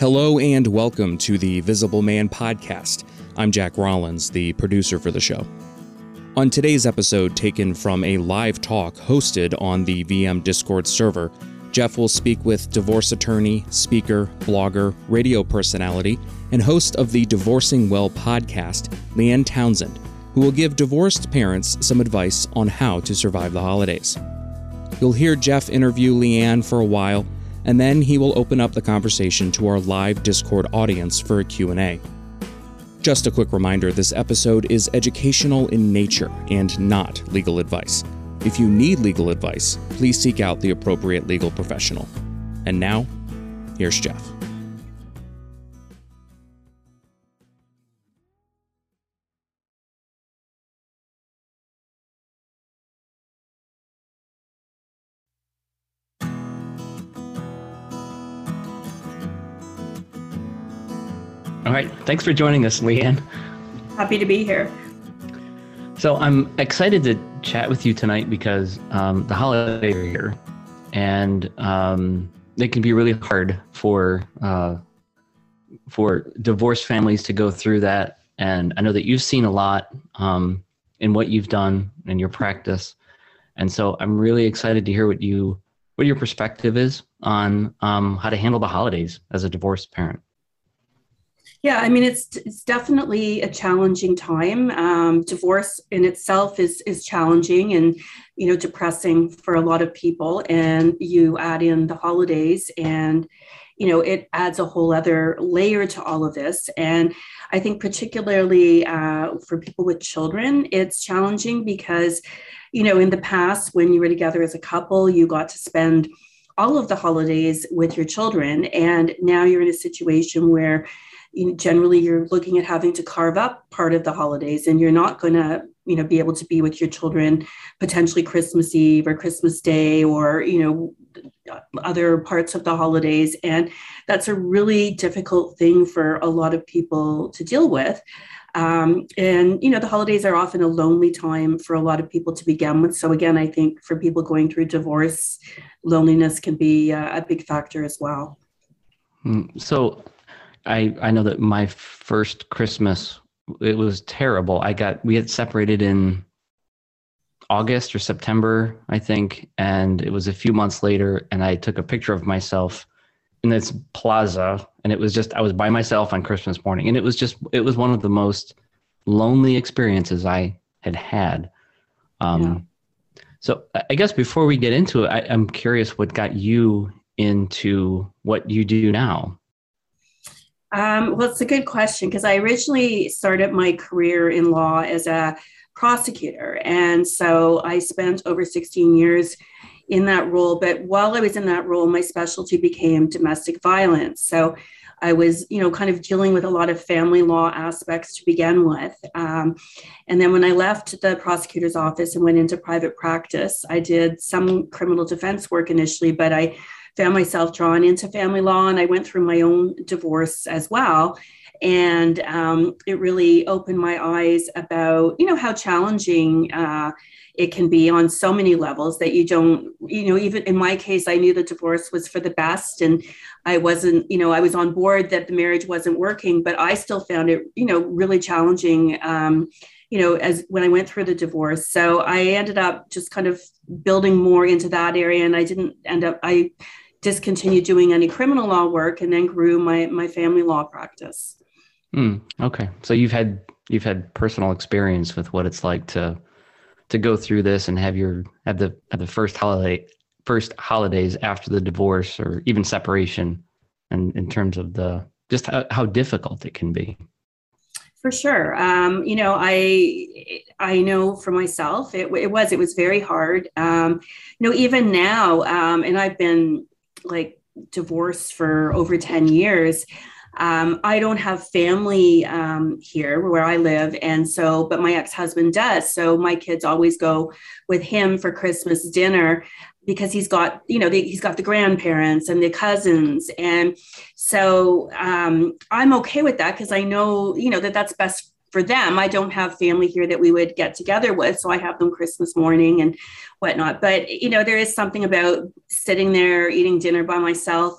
Hello and welcome to the Visible Man podcast. I'm Jack Rollins, the producer for the show. On today's episode, taken from a live talk hosted on the VM Discord server, Jeff will speak with divorce attorney, speaker, blogger, radio personality, and host of the Divorcing Well podcast, Leanne Townsend, who will give divorced parents some advice on how to survive the holidays. You'll hear Jeff interview Leanne for a while and then he will open up the conversation to our live Discord audience for a Q&A. Just a quick reminder, this episode is educational in nature and not legal advice. If you need legal advice, please seek out the appropriate legal professional. And now, here's Jeff. Right. Thanks for joining us, Leanne. Happy to be here. So I'm excited to chat with you tonight because um, the holidays are here, and um, it can be really hard for uh, for divorced families to go through that. And I know that you've seen a lot um, in what you've done in your practice, and so I'm really excited to hear what you what your perspective is on um, how to handle the holidays as a divorced parent. Yeah, I mean it's it's definitely a challenging time. Um, divorce in itself is is challenging and you know depressing for a lot of people, and you add in the holidays, and you know it adds a whole other layer to all of this. And I think particularly uh, for people with children, it's challenging because you know in the past when you were together as a couple, you got to spend all of the holidays with your children, and now you're in a situation where you know, generally you're looking at having to carve up part of the holidays and you're not going to you know be able to be with your children potentially christmas eve or christmas day or you know other parts of the holidays. And that's a really difficult thing for a lot of people to deal with. Um, and you know the holidays are often a lonely time for a lot of people to begin with. So again i think for people going through divorce loneliness can be a, a big factor as well. Mm, so I I know that my first Christmas it was terrible. I got we had separated in August or September, I think, and it was a few months later and I took a picture of myself in this plaza and it was just I was by myself on Christmas morning and it was just it was one of the most lonely experiences I had had. Um yeah. so I guess before we get into it, I, I'm curious what got you into what you do now. Um, well, it's a good question because I originally started my career in law as a prosecutor. And so I spent over 16 years in that role. But while I was in that role, my specialty became domestic violence. So I was, you know, kind of dealing with a lot of family law aspects to begin with. Um, and then when I left the prosecutor's office and went into private practice, I did some criminal defense work initially, but I found myself drawn into family law and I went through my own divorce as well. And um, it really opened my eyes about, you know, how challenging uh, it can be on so many levels that you don't, you know, even in my case, I knew the divorce was for the best and I wasn't, you know, I was on board that the marriage wasn't working, but I still found it, you know, really challenging. Um, you know, as when I went through the divorce. So I ended up just kind of building more into that area. And I didn't end up, I discontinued doing any criminal law work and then grew my my family law practice. Mm, okay, so you've had you've had personal experience with what it's like to to go through this and have your have the have the first holiday first holidays after the divorce or even separation, and in terms of the just how, how difficult it can be. For sure, um, you know, I I know for myself, it, it was it was very hard. Um, you know, even now, um, and I've been like divorced for over 10 years. Um, I don't have family um, here where I live. And so, but my ex husband does. So my kids always go with him for Christmas dinner because he's got, you know, he's got the grandparents and the cousins. And so um, I'm okay with that because I know, you know, that that's best for them. I don't have family here that we would get together with, so I have them Christmas morning and whatnot. But you know, there is something about sitting there eating dinner by myself.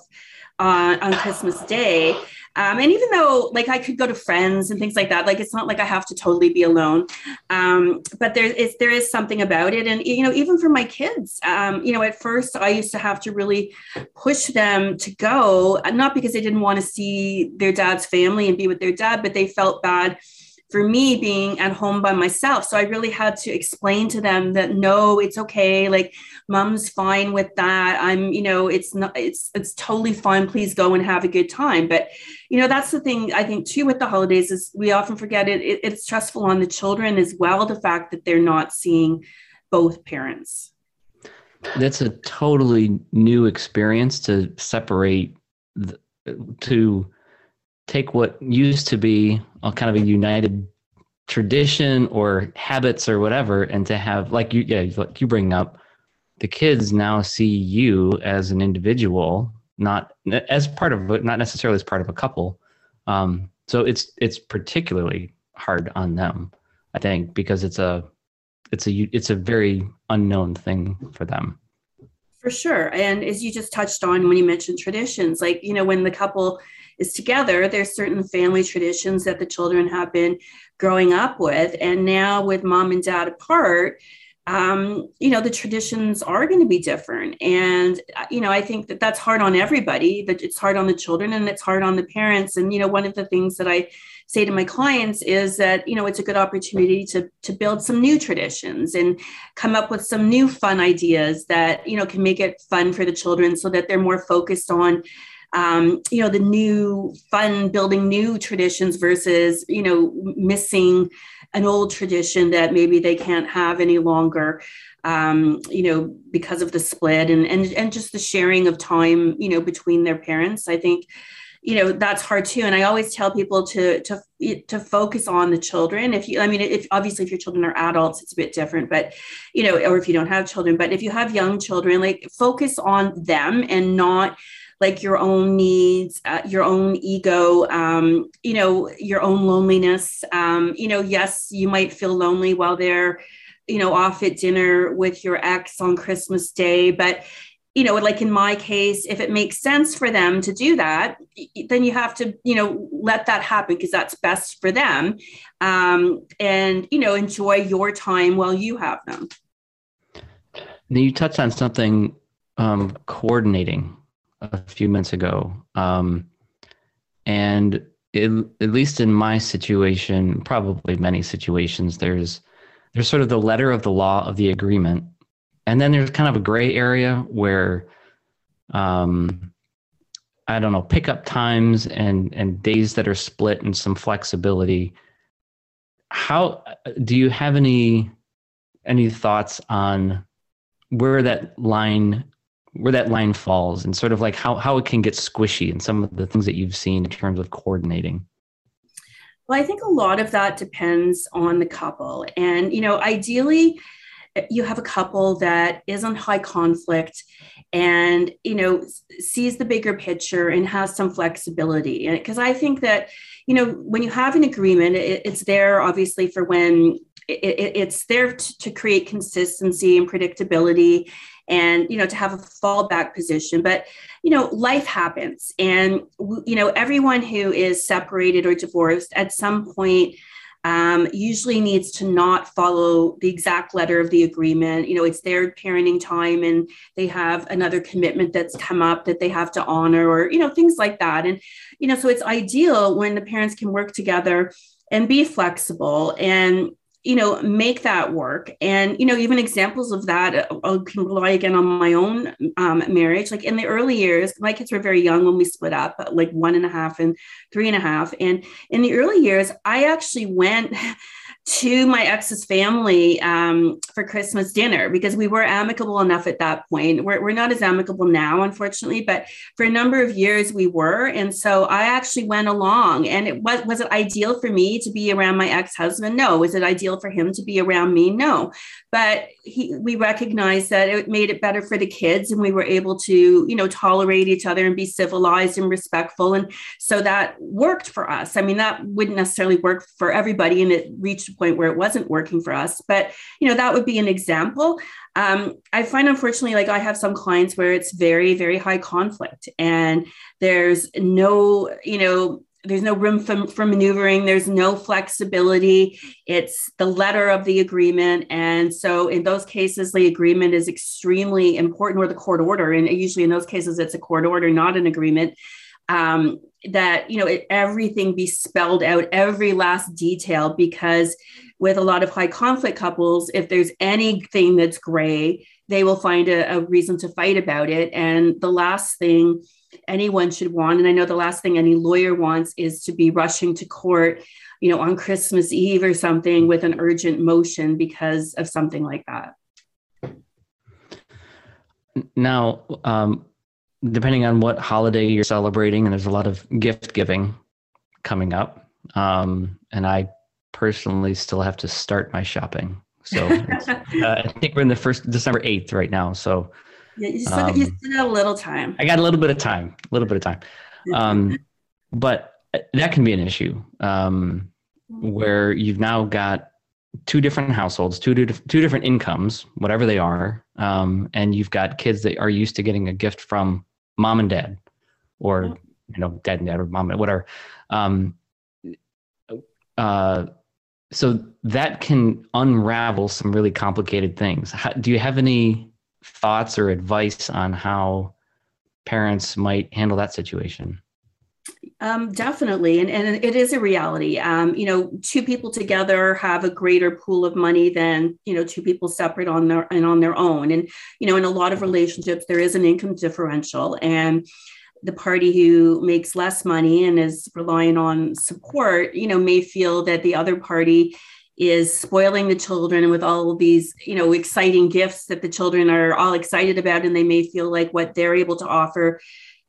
uh, on Christmas Day. Um, and even though like I could go to friends and things like that, like it's not like I have to totally be alone. Um, but there is there is something about it, and you know, even for my kids, um, you know, at first I used to have to really push them to go, not because they didn't want to see their dad's family and be with their dad, but they felt bad for me being at home by myself. So I really had to explain to them that no, it's okay. Like mom's fine with that. I'm, you know, it's not, it's, it's totally fine. Please go and have a good time. But, you know, that's the thing I think too with the holidays is we often forget it, it it's stressful on the children as well. The fact that they're not seeing both parents. That's a totally new experience to separate the, to take what used to be a kind of a united tradition or habits or whatever and to have like you yeah like you bring up the kids now see you as an individual not as part of it not necessarily as part of a couple. Um, so it's it's particularly hard on them i think because it's a it's a it's a very unknown thing for them. For sure. And as you just touched on when you mentioned traditions like you know when the couple is together, there's certain family traditions that the children have been growing up with. And now with mom and dad apart, um, you know, the traditions are going to be different. And, uh, you know, I think that that's hard on everybody, that it's hard on the children and it's hard on the parents. And, you know, one of the things that I say to my clients is that, you know, it's a good opportunity to, to build some new traditions and come up with some new fun ideas that, you know, can make it fun for the children so that they're more focused on um, you know the new fun building new traditions versus you know missing an old tradition that maybe they can't have any longer um, you know because of the split and and and just the sharing of time you know between their parents. I think you know that's hard too. And i always tell people to to to focus on the children. If you i mean if obviously if your children are adults it's a bit different but you know or if you don't have children but if you have young children like focus on them and not like your own needs, uh, your own ego, um, you know, your own loneliness. Um, you know, yes, you might feel lonely while they're, you know, off at dinner with your ex on Christmas Day, but you know, like in my case, if it makes sense for them to do that, then you have to, you know, let that happen because that's best for them. Um, and, you know, enjoy your time while you have them. Now you touched on something um, coordinating a few minutes ago. Um, and it, at least in my situation, probably many situations, there's there's sort of the letter of the law of the agreement, and then there's kind of a gray area where, um, I don't know, pickup times and and days that are split and some flexibility. How do you have any any thoughts on where that line where that line falls and sort of like how, how it can get squishy and some of the things that you've seen in terms of coordinating? Well i think a lot of that depends on the couple. And you know ideally you have a couple that is on high conflict and you know sees the bigger picture and has some flexibility. Because i think that you know when you have an agreement it, it's there obviously for when it, it, it's there to, to create consistency and predictability and you know to have a fallback position but you know life happens and you know everyone who is separated or divorced at some point um, usually needs to not follow the exact letter of the agreement. You know, it's their parenting time and they have another commitment that's come up that they have to honor or, you know, things like that. And, you know, so it's ideal when the parents can work together and be flexible and you know make that work. And you know even examples of that uh, i can rely again on my own um, marriage. Like in the early years my kids were very young when we split up like one and a half and three and a half. And in the early years i actually went to my ex's family um, for Christmas dinner because we were amicable enough at that point. We're, we're not as amicable now, unfortunately, but for a number of years we were. And so I actually went along. And it was, was it ideal for me to be around my ex husband? No. Was it ideal for him to be around me? No. But he, we recognized that it made it better for the kids and we were able to, you know, tolerate each other and be civilized and respectful. And so that worked for us. I mean, that wouldn't necessarily work for everybody and it reached a point where it wasn't working for us. But you know, that would be an example. Um, I find unfortunately, like I have some clients where it's very, very high conflict, and there's no, you know, there's no room for, for maneuvering. There's no flexibility. It's the letter of the agreement. And so in those cases the agreement is extremely important or the court order. And usually in those cases it's a court order not an agreement um, that you know it, everything be spelled out every last detail because with a lot of high conflict couples if there's anything that's gray they will find a, a reason to fight about it. And the last thing anyone should want and i know the last thing any lawyer wants is to be rushing to court you know on christmas eve or something with an urgent motion because of something like that now um, depending on what holiday you're celebrating, and there's a lot of gift giving coming up. Um, and I personally still have to start my shopping. So uh, I think we're in the first December 8th right now. So yeah, you, still, um, you still got a little time. I got a little bit of time, a little bit of time. Um, but that can be an issue um, where you've now got two different households, two, two different incomes, whatever they are, um, and you've got kids that are used to getting a gift from mom and dad, or you know, dad and dad, or mom and whatever. Um, uh, so that can unravel some really complicated things. How, do you have any thoughts or advice on how parents might handle that situation? Um, definitely. And, and it is a reality. Um, you know, two people together have a greater pool of money than, you know, two people separate on their and on their own. And, you know, in a lot of relationships, there is an income differential. And the party who makes less money and is relying on support, you know, may feel that the other party is spoiling the children with all these you know exciting gifts that the children are all excited about and they may feel like what they're able to offer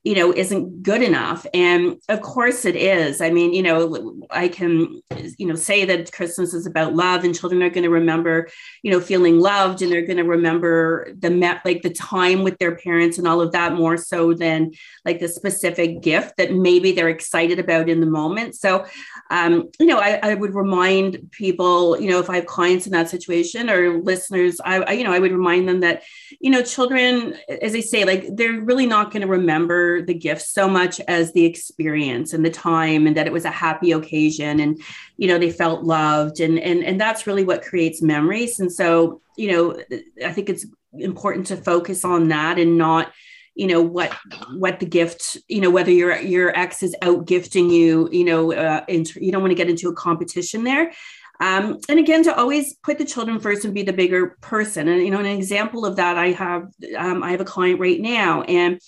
you know isn't good enough. And of course it is. I mean you know i can you know say that christmas is about love and children are going to remember you know feeling loved and they're going to remember the met like the time with their parents and all of that more so than like the specific gift that maybe they're excited about in the moment. So um, you know I, I would remind people you know if i have clients in that situation or listeners I, I you know i would remind them that you know children as i say like they're really not going to remember the gift so much as the experience and the time and that it was a happy occasion and you know they felt loved. And and and that's really what creates memories. And so you know i think it's important to focus on that and not you know what what the gift you know whether your your ex is out gifting you you know uh, into, you don't want to get into a competition there. Um, and again to always put the children first and be the bigger person. And you know an example of that i have um, i have a client right now and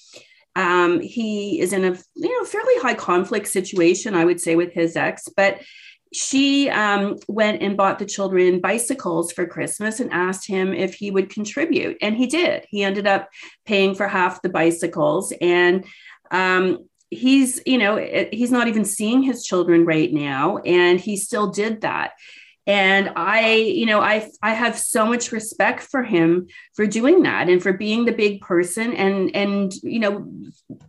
um, he is in a you know fairly high conflict situation, I would say, with his ex, but she um, went and bought the children bicycles for Christmas and asked him if he would contribute. And he did. He ended up paying for half the bicycles. And um, he's, you know, he's not even seeing his children right now. And he still did that and i you know i i have so much respect for him for doing that and for being the big person and and you know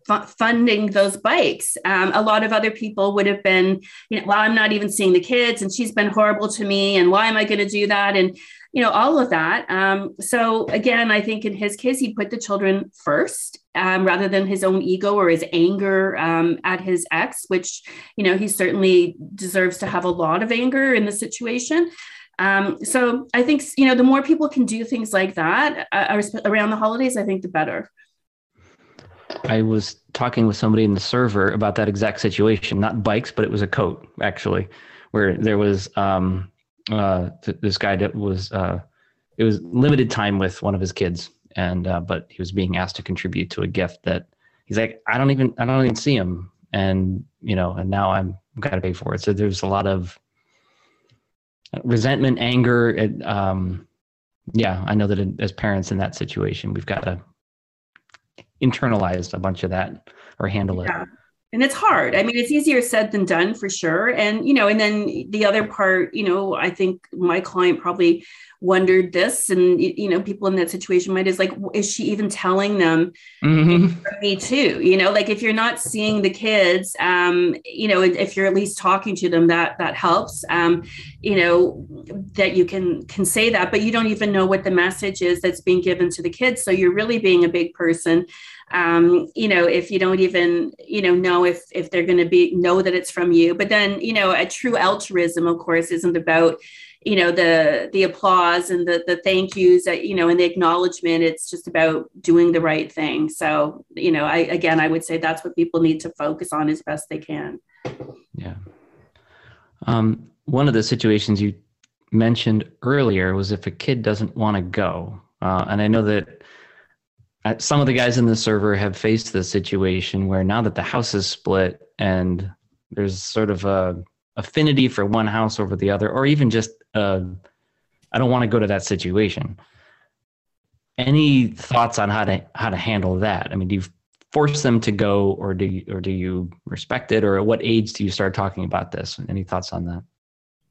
f- funding those bikes. Um, a lot of other people would have been you know well i'm not even seeing the kids and she's been horrible to me and why am i going to do that? And you know all of that. Um, so again i think in his case he put the children first um, rather than his own ego or his anger um, at his ex which you know he certainly deserves to have a lot of anger in the situation. Um, so i think you know the more people can do things like that uh, around the holidays i think the better. I was talking with somebody in the server about that exact situation, not bikes, but it was a coat actually, where there was um, uh, this guy that was uh, it was limited time with one of his kids, and uh, but he was being asked to contribute to a gift that he's like, I don't even I don't even see him, and you know, and now I'm got to pay for it. So there's a lot of resentment, anger. It, um, yeah, I know that as parents in that situation, we've got to internalize a bunch of that or handle yeah. it. And it's hard. I mean it's easier said than done for sure. And you know and then the other part you know i think my client probably wondered this and you know people in that situation might is like is she even telling them mm-hmm. me too? You know like if you're not seeing the kids um you know if you're at least talking to them that that helps. Um you know that you can can say that but you don't even know what the message is that's being given to the kids. So you're really being a big person um, you know, if you don't even, you know, know if if they're going to be know that it's from you. But then, you know, a true altruism, of course, isn't about, you know, the the applause and the the thank yous, that, you know, and the acknowledgement. It's just about doing the right thing. So, you know, I again, I would say that's what people need to focus on as best they can. Yeah. Um, one of the situations you mentioned earlier was if a kid doesn't want to go, uh, and I know that some of the guys in the server have faced the situation where now that the house is split and there's sort of a affinity for one house over the other, or even just uh, I don't want to go to that situation. Any thoughts on how to how to handle that? I mean, do you force them to go, or do you, or do you respect it, or at what age do you start talking about this? Any thoughts on that?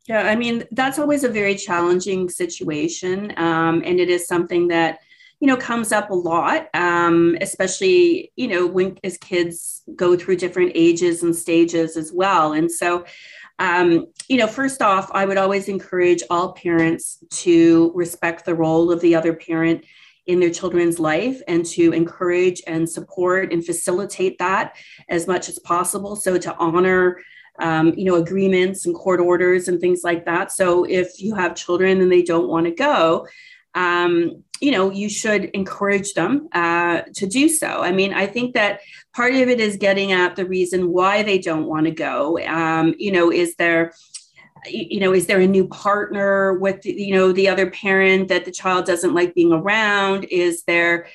Yeah, I mean that's always a very challenging situation, um, and it is something that you know comes up a lot um, especially you know when as kids go through different ages and stages as well. And so um, you know first off i would always encourage all parents to respect the role of the other parent in their children's life and to encourage and support and facilitate that as much as possible. So to honor um, you know agreements and court orders and things like that. So if you have children and they don't want to go um, you know, you should encourage them uh, to do so. I mean, I think that part of it is getting at the reason why they don't want to go. Um, you know, is there, you know, is there a new partner with, you know, the other parent that the child doesn't like being around? Is there,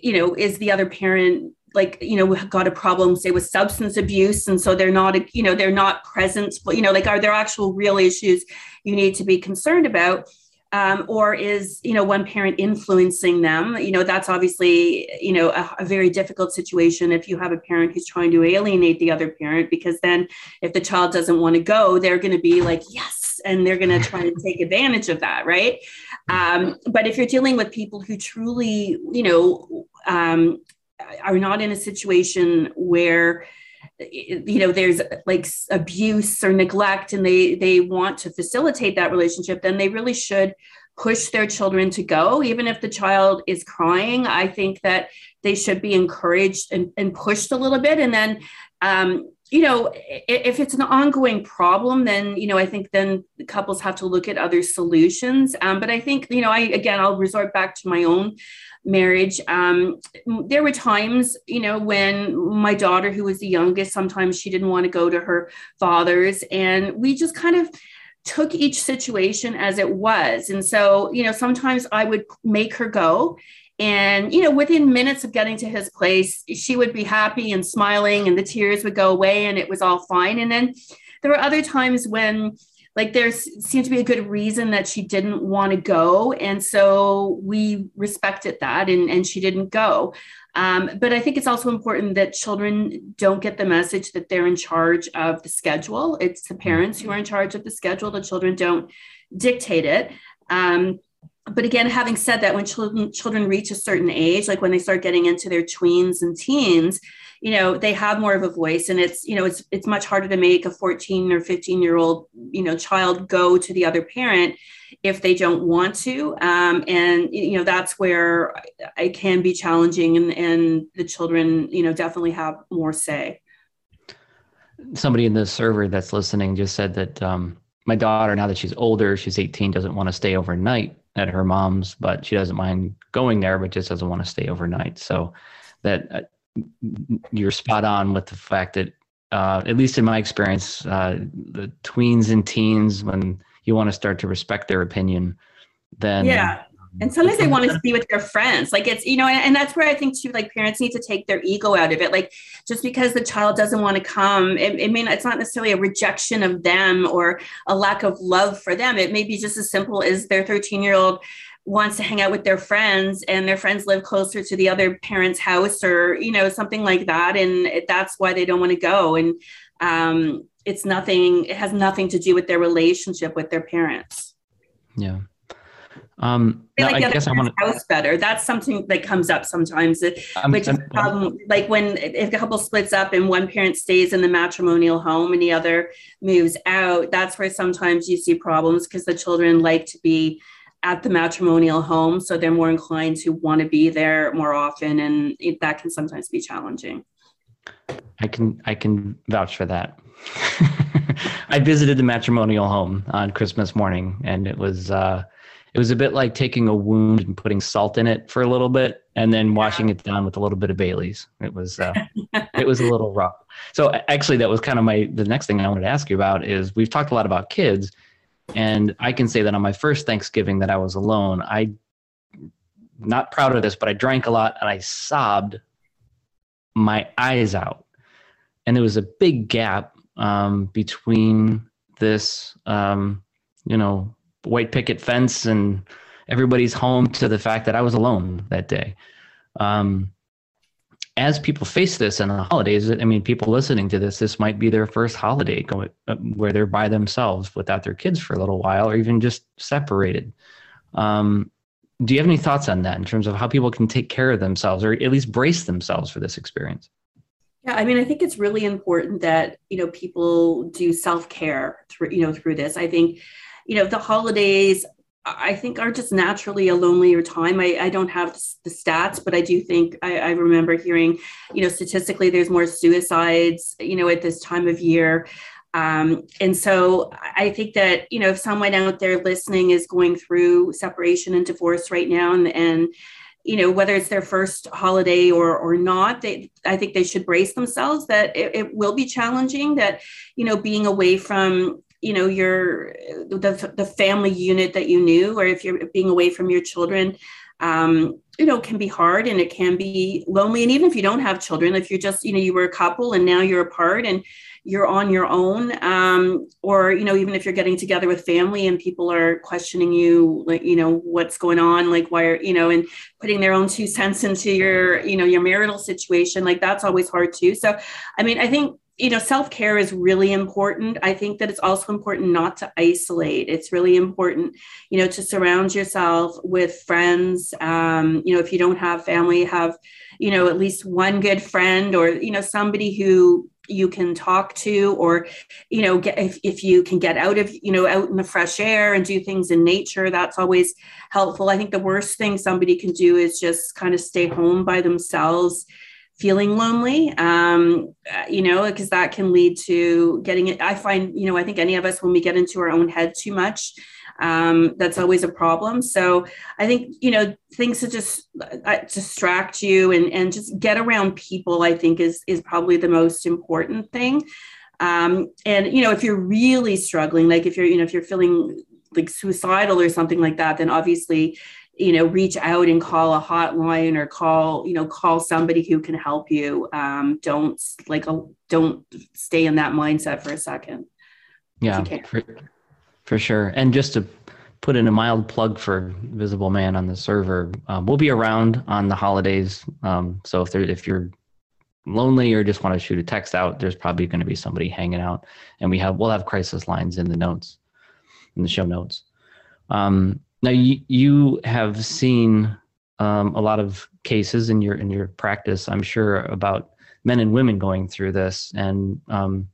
you know, is the other parent like you know got a problem say with substance abuse and so they're not you know they're not present you know like are there actual real issues you need to be concerned about um, or is you know one parent influencing them you know that's obviously you know a, a, very difficult situation if you have a parent who's trying to alienate the other parent because then if the child doesn't want to go they're going to be like yes and they're going to try to take advantage of that right? Um, but if you're dealing with people who truly you know um, are not in a situation where you know there's like abuse or neglect and they they want to facilitate that relationship then they really should push their children to go. Even if the child is crying i think that they should be encouraged and, and pushed a little bit. And then um, you know if it's an ongoing problem then you know i think then couples have to look at other solutions. Um, but i think you know i again i'll resort back to my own marriage. Um, there were times you know when my daughter who was the youngest sometimes she didn't want to go to her father's and we just kind of took each situation as it was. And so you know sometimes i would make her go and you know within minutes of getting to his place she would be happy and smiling and the tears would go away and it was all fine. And then there were other times when like there seemed to be a good reason that she didn't want to go and so we respected that and, and she didn't go. Um, but i think it's also important that children don't get the message that they're in charge of the schedule. It's the parents who are in charge of the schedule the children don't dictate it. Um, but again having said that when children children reach a certain age like when they start getting into their tweens and teens you know they have more of a voice and it's you know it's it's much harder to make a 14 or 15 year old you know child go to the other parent if they don't want to. Um, and you know that's where it can be challenging and and the children you know definitely have more say. Somebody in the server that's listening just said that um, my daughter now that she's older she's 18 doesn't want to stay overnight at her mom's but she doesn't mind going there but just doesn't want to stay overnight. So that uh, you're spot on with the fact that, uh, at least in my experience, uh, the tweens and teens, when you want to start to respect their opinion, then yeah. And sometimes they want to be with their friends. Like it's, you know, and, and, that's where I think too, like parents need to take their ego out of it. Like just because the child doesn't want to come, it, it may not, it's not necessarily a rejection of them or a lack of love for them. It may be just as simple as their 13 year old wants to hang out with their friends and their friends live closer to the other parent's house or you know something like that and that's why they don't want to go and um, it's nothing it has nothing to do with their relationship with their parents yeah um, I, like I guess I want to house better. That's something that comes up sometimes, um, which is a problem. Like when if a couple splits up and one parent stays in the matrimonial home and the other moves out, that's where sometimes you see problems because the children like to be at the matrimonial home, so they're more inclined to want to be there more often, and it, that can sometimes be challenging. I can I can vouch for that. I visited the matrimonial home on Christmas morning, and it was. Uh, it was a bit like taking a wound and putting salt in it for a little bit and then washing it down with a little bit of Bailey's. It was uh, it was a little rough. So actually, that was kind of my the next thing I wanted to ask you about is we've talked a lot about kids, and I can say that on my first Thanksgiving that I was alone, I not proud of this, but I drank a lot and I sobbed my eyes out, and there was a big gap um, between this, um, you know, white picket fence and everybody's home to the fact that I was alone that day. Um, as people face this in the holidays, I mean, people listening to this, this might be their first holiday going, uh, where they're by themselves without their kids for a little while, or even just separated. Um, do you have any thoughts on that in terms of how people can take care of themselves, or at least brace themselves for this experience? Yeah, I mean, I think it's really important that you know people do self care through you know through this. I think you know, the holidays, I think are just naturally a lonelier time. I, I don't have the stats, but I do think I, I, remember hearing, you know, statistically there's more suicides, you know, at this time of year. Um, and so I think that, you know, if someone out there listening is going through separation and divorce right now and, and you know, whether it's their first holiday or or not, they I think they should brace themselves that it, it will be challenging, that, you know, being away from you know your the, the family unit that you knew or if you're being away from your children um, you know can be hard and it can be lonely. And even if you don't have children if you're just you know you were a couple and now you're apart and you're on your own um, or you know even if you're getting together with family and people are questioning you like you know what's going on like why are you know and putting their own two cents into your you know your marital situation like that's always hard too. So i mean i think you know self care is really important. I think that it's also important not to isolate. It's really important you know to surround yourself with friends. Um, you know if you don't have family have you know at least one good friend or you know somebody who you can talk to or you know get if, if you can get out of you know out in the fresh air and do things in nature that's always helpful. I think the worst thing somebody can do is just kind of stay home by themselves feeling lonely um, uh, you know because that can lead to getting it i find you know i think any of us when we get into our own head too much um, that's always a problem. So i think you know things to just uh, distract you and and just get around people i think is is probably the most important thing. Um, and you know if you're really struggling like if you're you know if you're feeling like suicidal or something like that then obviously you know reach out and call a hotline or call you know call somebody who can help you. Um, don't like don't stay in that mindset for a second. Yeah for, for sure. And just to put in a mild plug for visible man on the server um, we'll be around on the holidays. Um, so if there if you're lonely or just want to shoot a text out there's probably going to be somebody hanging out. And we have we'll have crisis lines in the notes in the show notes. Um, now you, you have seen um, a lot of cases in your in your practice, I'm sure, about men and women going through this. And um,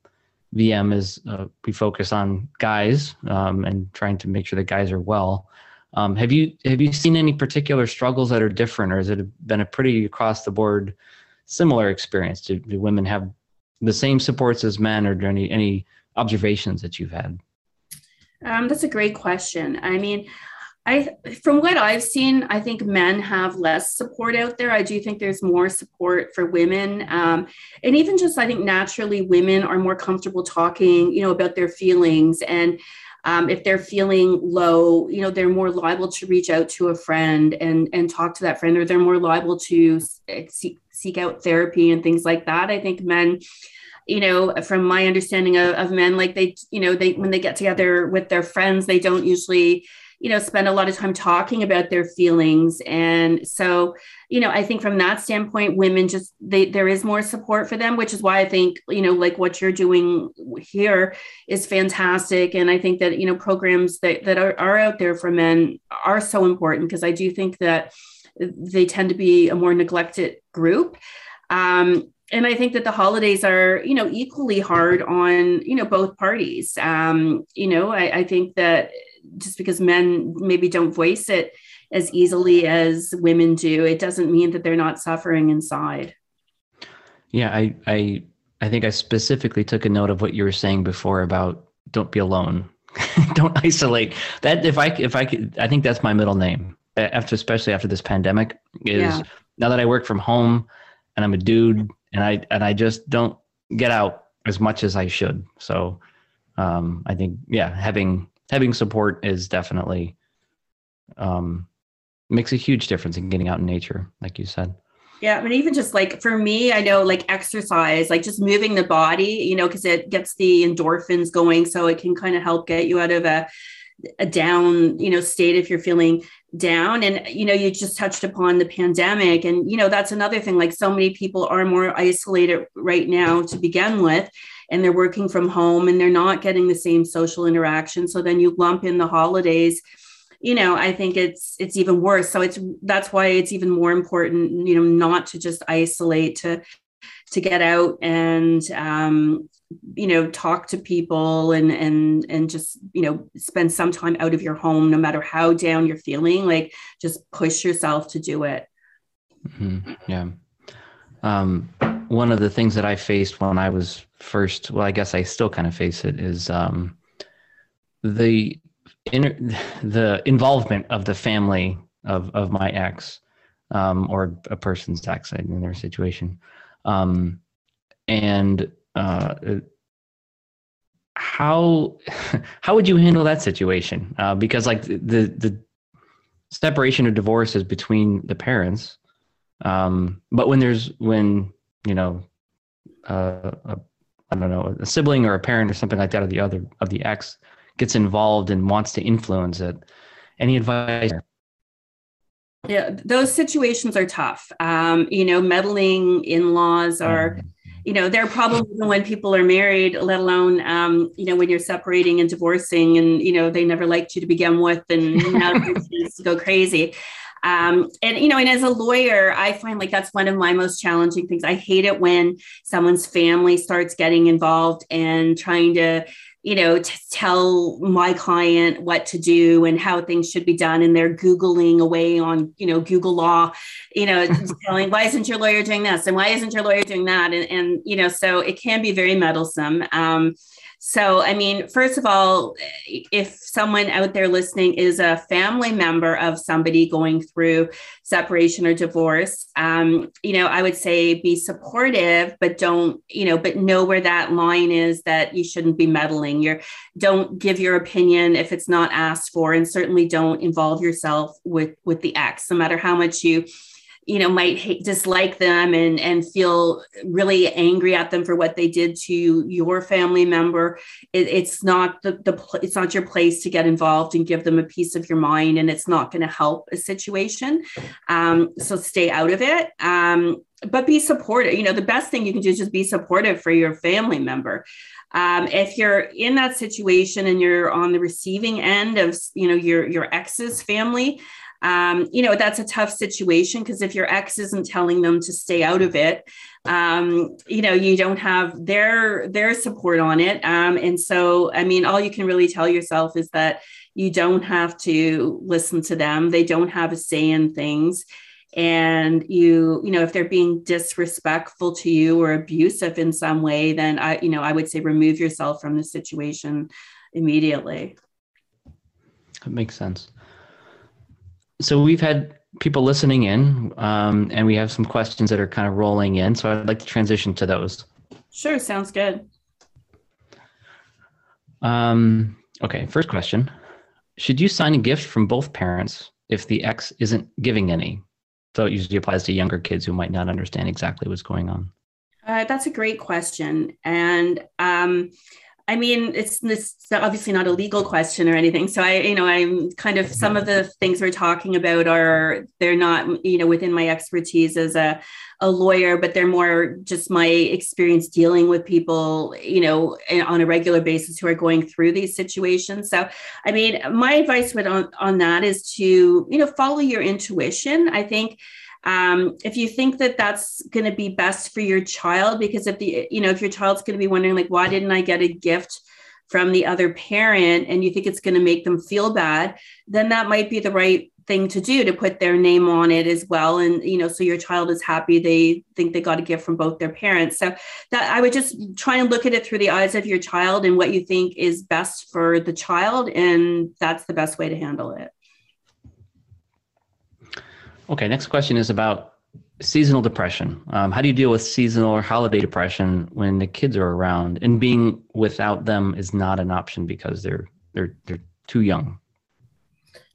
VM is uh, we focus on guys um, and trying to make sure that guys are well. Um, have you have you seen any particular struggles that are different, or has it been a pretty across the board similar experience? Do, do women have the same supports as men, or any any observations that you've had? Um, that's a great question. I mean, I, from what I've seen, I think men have less support out there. I do think there's more support for women, um, and even just I think naturally women are more comfortable talking, you know, about their feelings, and um, if they're feeling low, you know, they're more liable to reach out to a friend and and talk to that friend, or they're more liable to seek, seek out therapy and things like that. I think men you know from my understanding of, of men like they you know they when they get together with their friends they don't usually you know spend a lot of time talking about their feelings. And so you know i think from that standpoint women just they there is more support for them which is why i think you know like what you're doing here is fantastic. And i think that you know programs that that are, are out there for men are so important because i do think that they tend to be a more neglected group. Um, and I think that the holidays are, you know, equally hard on, you know, both parties. Um, you know, I, I think that just because men maybe don't voice it as easily as women do, it doesn't mean that they're not suffering inside. Yeah, I, I, I think I specifically took a note of what you were saying before about don't be alone, don't isolate. That if I if I could, I think that's my middle name after, especially after this pandemic. Is yeah. now that I work from home and I'm a dude and I and I just don't get out as much as I should. So um, I think yeah, having having support is definitely um, makes a huge difference in getting out in nature, like you said. Yeah, I mean, even just like for me, I know like exercise, like just moving the body, you know, because it gets the endorphins going, so it can kind of help get you out of a a down, you know, state if you're feeling down and you know you just touched upon the pandemic and you know that's another thing like so many people are more isolated right now to begin with and they're working from home and they're not getting the same social interaction. So then you lump in the holidays you know i think it's it's even worse. So it's that's why it's even more important you know not to just isolate to to get out and um, you know talk to people and and and just you know spend some time out of your home no matter how down you're feeling like just push yourself to do it. Mm-hmm. yeah. Um, one of the things that i faced when i was first well i guess i still kind of face it is um, the the involvement of the family of of my ex um, or a person's ex in their situation um, and uh, how how would you handle that situation? Uh, because like the the separation or divorce is between the parents, um, but when there's when you know uh, a, I don't know a sibling or a parent or something like that of the other of the ex gets involved and wants to influence it. Any advice? Yeah, those situations are tough. Um, you know, meddling in laws are. Mm-hmm you know they're probably when people are married let alone um, you know when you're separating and divorcing and you know they never liked you to begin with and now go crazy um, and you know and as a lawyer i find like that's one of my most challenging things i hate it when someone's family starts getting involved and trying to you know, to tell my client what to do and how things should be done. And they're Googling away on, you know, Google law, you know, telling, why isn't your lawyer doing this? And why isn't your lawyer doing that? And, and you know, so it can be very meddlesome. Um, so, I mean, first of all, if someone out there listening is a family member of somebody going through separation or divorce, um, you know, I would say be supportive, but don't, you know, but know where that line is that you shouldn't be meddling. You're don't give your opinion if it's not asked for, and certainly don't involve yourself with with the ex, no matter how much you you know might hate, dislike them and and feel really angry at them for what they did to your family member. It, it's not the, the it's not your place to get involved and give them a piece of your mind and it's not going to help a situation. Um, so stay out of it. Um, but be supportive. You know the best thing you can do is just be supportive for your family member. Um, if you're in that situation and you're on the receiving end of you know your your ex's family um, you know that's a tough situation because if your ex isn't telling them to stay out of it um, you know you don't have their their support on it. Um, and so i mean all you can really tell yourself is that you don't have to listen to them. They don't have a say in things. And you you know if they're being disrespectful to you or abusive in some way then i you know i would say remove yourself from the situation immediately. That makes sense so we've had people listening in, um, and we have some questions that are kind of rolling in. So I'd like to transition to those. Sure, sounds good. Um, okay, first question: Should you sign a gift from both parents if the ex isn't giving any? So it usually applies to younger kids who might not understand exactly what's going on. Uh, that's a great question, and um, I mean, it's this obviously not a legal question or anything. So I, you know, I'm kind of some of the things we're talking about are they're not, you know, within my expertise as a, a lawyer, but they're more just my experience dealing with people, you know, eh, on a regular basis who are going through these situations. So, I mean, my advice would on, on that is to, you know, follow your intuition. I think um, if you think that that's going to be best for your child because if the you know if your child's going to be wondering like why didn't i get a gift from the other parent? and you think it's going to make them feel bad then that might be the right thing to do to put their name on it as well. And you know so your child is happy they think they got a gift from both their parents. So that i would just try and look at it through the eyes of your child and what you think is best for the child and that's the best way to handle it Okay, next question is about seasonal depression. Um, how do you deal with seasonal or holiday depression when the kids are around and being without them is not an option because they're they're they're too young?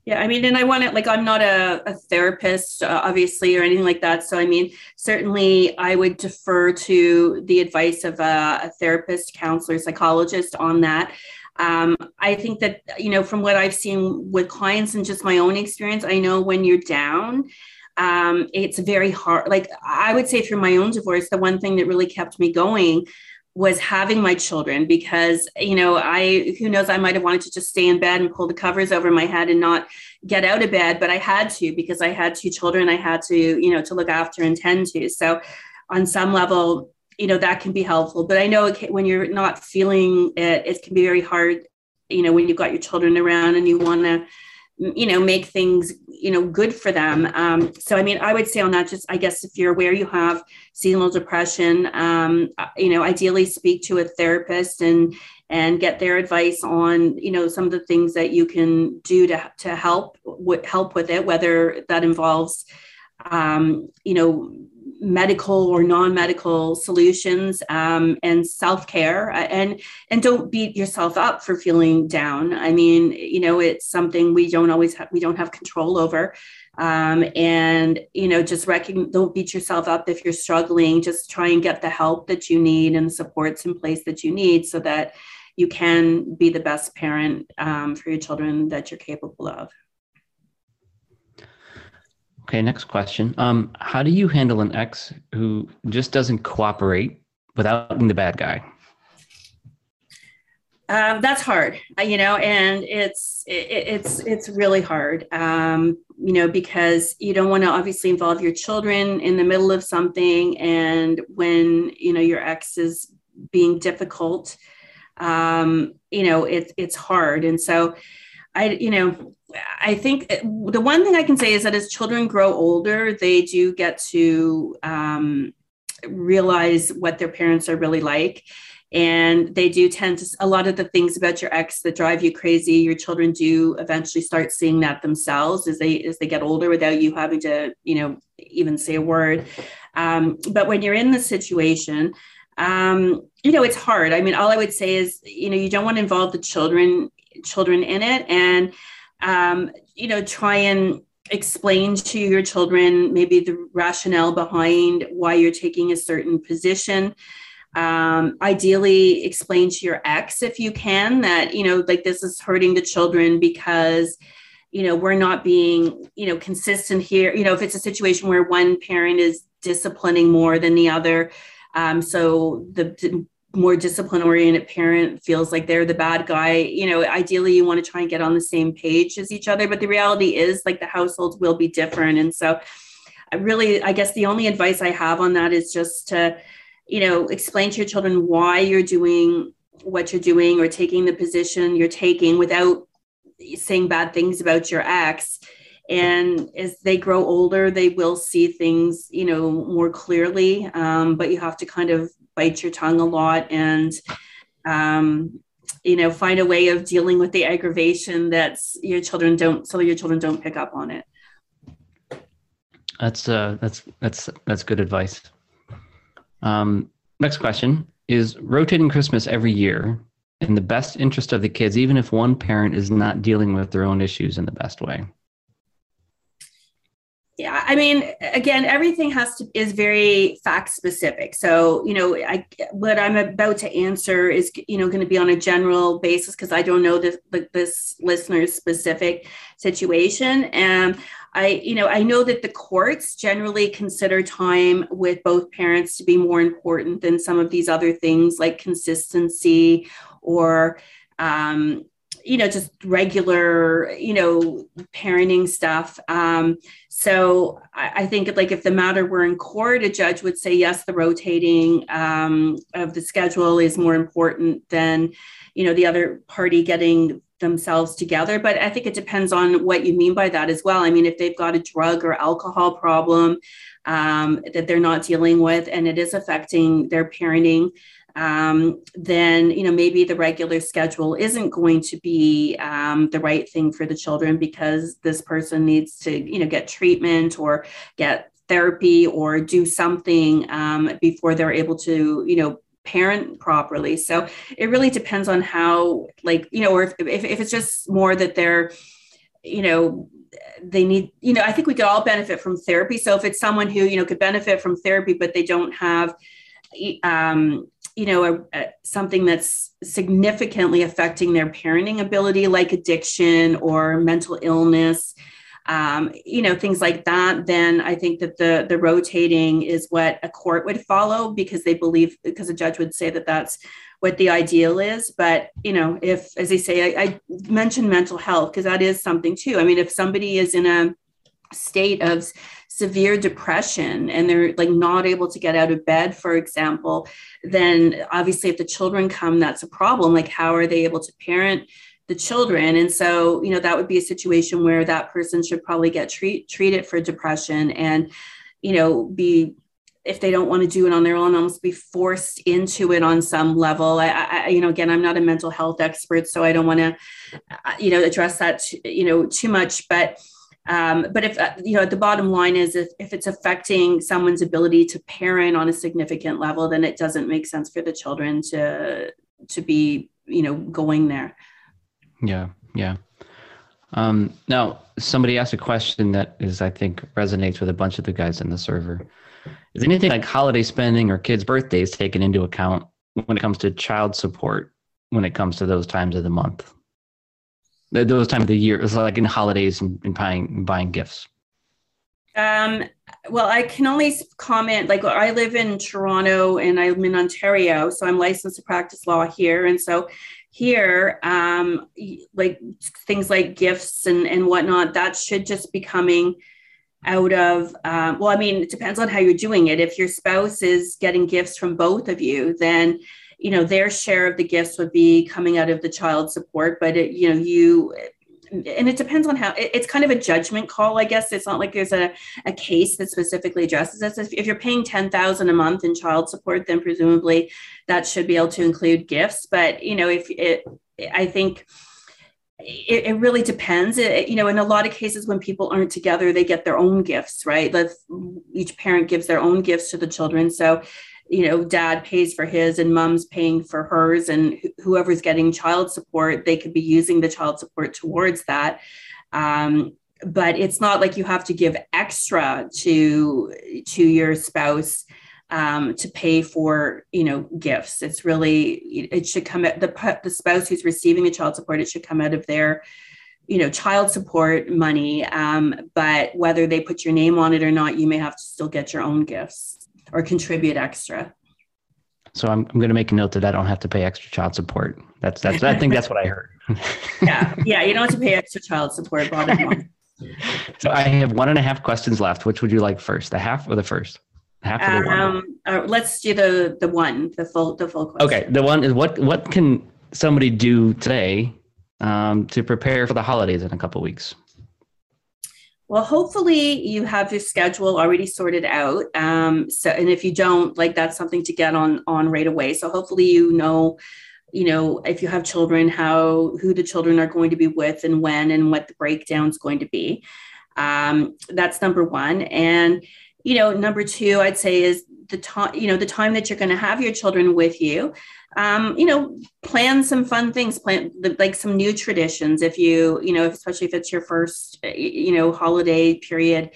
Yeah, I mean, and I want to like I'm not a, a therapist, uh, obviously, or anything like that. So, I mean, certainly I would defer to the advice of a, a therapist, counselor, psychologist on that. Um, I think that, you know, from what I've seen with clients and just my own experience, I know when you're down, um, it's very hard. Like I would say through my own divorce, the one thing that really kept me going was having my children because you know i who knows i might have wanted to just stay in bed and pull the covers over my head and not get out of bed but i had to because i had two children i had to you know to look after and tend to so on some level you know that can be helpful. But i know when you're not feeling it it can be very hard you know when you've got your children around and you want to you know make things you know good for them. Um, so i mean i would say on that just i guess if you're aware you have seasonal depression um, uh, you know ideally speak to a therapist and and get their advice on you know some of the things that you can do to, to help w- help with it whether that involves um, you know medical or non-medical solutions um, and self-care. Uh, and and don't beat yourself up for feeling down. I mean you know it's something we don't always have we don't have control over. Um, and you know just don't beat yourself up if you're struggling. Just try and get the help that you need and the supports in place that you need so that you can be the best parent um, for your children that you're capable of Okay, next question. Um, how do you handle an ex who just doesn't cooperate without being the bad guy? Um, that's hard, uh, you know, and it's it, it's it's really hard, um, you know, because you don't want to obviously involve your children in the middle of something, and when you know your ex is being difficult, um, you know, it's it's hard, and so I, you know, I think the one thing I can say is that as children grow older, they do get to um, realize what their parents are really like. And they do tend to, a lot of the things about your ex that drive you crazy, your children do eventually start seeing that themselves as they as they get older without you having to, you know, even say a word. Um, but when you're in the situation, um, you know, it's hard. I mean, all I would say is, you know, you don't want to involve the children children in it and um, you know try and explain to your children maybe the rationale behind why you're taking a certain position. Um, ideally explain to your ex if you can that you know like this is hurting the children because you know we're not being you know consistent here. You know if it's a situation where one parent is disciplining more than the other um, so the more discipline oriented parent feels like they're the bad guy you know ideally you want to try and get on the same page as each other but the reality is like the households will be different and so i really i guess the only advice i have on that is just to you know explain to your children why you're doing what you're doing or taking the position you're taking without saying bad things about your ex and as they grow older they will see things you know more clearly um, but you have to kind of bite your tongue a lot and um, you know find a way of dealing with the aggravation that's your children don't so your children don't pick up on it. That's uh that's that's that's good advice. Um, next question is rotating christmas every year in the best interest of the kids even if one parent is not dealing with their own issues in the best way yeah i mean again everything has to is very fact specific. So you know i what i'm about to answer is you know going to be on a general basis because i don't know this this listener's specific situation. And i you know i know that the courts generally consider time with both parents to be more important than some of these other things like consistency or um, you know just regular you know parenting stuff. Um, so I, I, think like if the matter were in court a judge would say yes the rotating um, of the schedule is more important than you know the other party getting themselves together. But i think it depends on what you mean by that as well. I mean if they've got a drug or alcohol problem um, that they're not dealing with and it is affecting their parenting um, then you know maybe the regular schedule isn't going to be um, the right thing for the children because this person needs to you know get treatment or get therapy or do something um, before they're able to you know parent properly. So it really depends on how like you know or if, if, if it's just more that they're you know they need you know i think we could all benefit from therapy. So if it's someone who you know could benefit from therapy but they don't have um, you know a, a, something that's significantly affecting their parenting ability like addiction or mental illness um, you know things like that then i think that the the rotating is what a court would follow because they believe because a judge would say that that's what the ideal is. But you know if as they say i, I mentioned mental health because that is something too. I mean if somebody is in a state of severe depression and they're like not able to get out of bed for example then obviously if the children come that's a problem. Like how are they able to parent the children? And so you know that would be a situation where that person should probably get treat, treated for depression and you know be if they don't want to do it on their own almost be forced into it on some level. I, I, you know again i'm not a mental health expert so i don't want to you know address that you know too much but um, but if uh, you know, the bottom line is if, if it's affecting someone's ability to parent on a significant level, then it doesn't make sense for the children to to be you know going there. Yeah, yeah. Um, now, somebody asked a question that is, I think, resonates with a bunch of the guys in the server. Is anything like holiday spending or kids' birthdays taken into account when it comes to child support when it comes to those times of the month? Those time of the year it's like in holidays and, and buying buying gifts. Um, well i can only comment like i live in toronto and i'm in ontario so i'm licensed to practice law here. And so here um, like things like gifts and and whatnot that should just be coming out of um, well i mean it depends on how you're doing it. If your spouse is getting gifts from both of you then you know their share of the gifts would be coming out of the child support but it, you know you and it depends on how it, it's kind of a judgment call i guess it's not like there's a, a case that specifically addresses this if, if you're paying 10000 a month in child support then presumably that should be able to include gifts but you know if it i think it, it, really depends. It, you know, in a lot of cases, when people aren't together, they get their own gifts, right? Let's, each parent gives their own gifts to the children. So you know dad pays for his and mom's paying for hers and wh- whoever's getting child support they could be using the child support towards that. Um, but it's not like you have to give extra to to your spouse um, to pay for you know gifts. It's really it should come at the the spouse who's receiving the child support it should come out of their you know child support money. Um, but whether they put your name on it or not you may have to still get your own gifts or contribute extra. So I'm, I'm going to make a note that I don't have to pay extra child support. That's that's I think that's what I heard. yeah, yeah, you don't have to pay extra child support. Bottom line. So I have one and a half questions left. Which would you like first, the half or the first? Half of the um, one. Uh, let's do the the one, the full the full question. Okay, the one is what what can somebody do today um, to prepare for the holidays in a couple weeks? Well, hopefully you have your schedule already sorted out. Um, so, and if you don't, like that's something to get on on right away. So hopefully you know, you know, if you have children, how who the children are going to be with and when and what the breakdown is going to be. Um, that's number one. And you know, number two, I'd say is the time. You know, the time that you're going to have your children with you um, you know, plan some fun things, plan like some new traditions. If you, you know, especially if it's your first, you know, holiday period,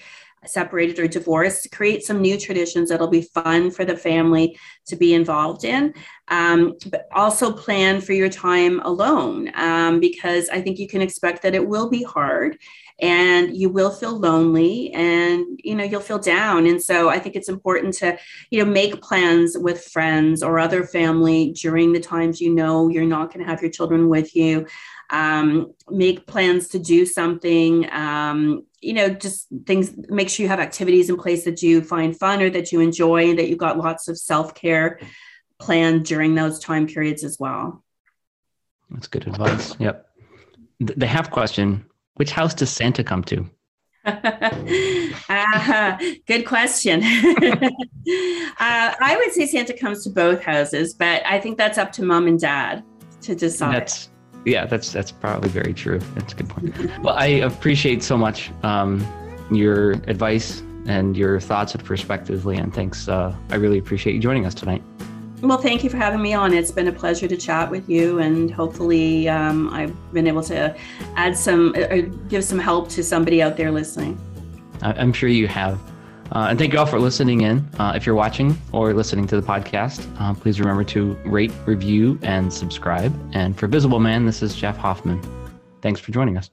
separated or divorced, create some new traditions that'll be fun for the family to be involved in. Um, but also plan for your time alone um, because I think you can expect that it will be hard and you will feel lonely and you know you'll feel down. And so i think it's important to you know make plans with friends or other family during the times you know you're not going to have your children with you. Um, make plans to do something um, you know just things make sure you have activities in place that you find fun or that you enjoy that you've got lots of self-care planned during those time periods as well. That's good advice. Yep. The half question which house does santa come to uh, good question. uh, I would say Santa comes to both houses, but I think that's up to mom and dad to decide. That's yeah, that's that's probably very true. That's a good point. Well, I appreciate so much um, your advice and your thoughts and perspectives, Leanne. Thanks. Uh, I really appreciate you joining us tonight. Well, thank you for having me on. It's been a pleasure to chat with you, and hopefully, um, I've been able to add some, or give some help to somebody out there listening. I'm sure you have. Uh, and thank you all for listening in. Uh, if you're watching or listening to the podcast, uh, please remember to rate, review, and subscribe. And for Visible Man, this is Jeff Hoffman. Thanks for joining us.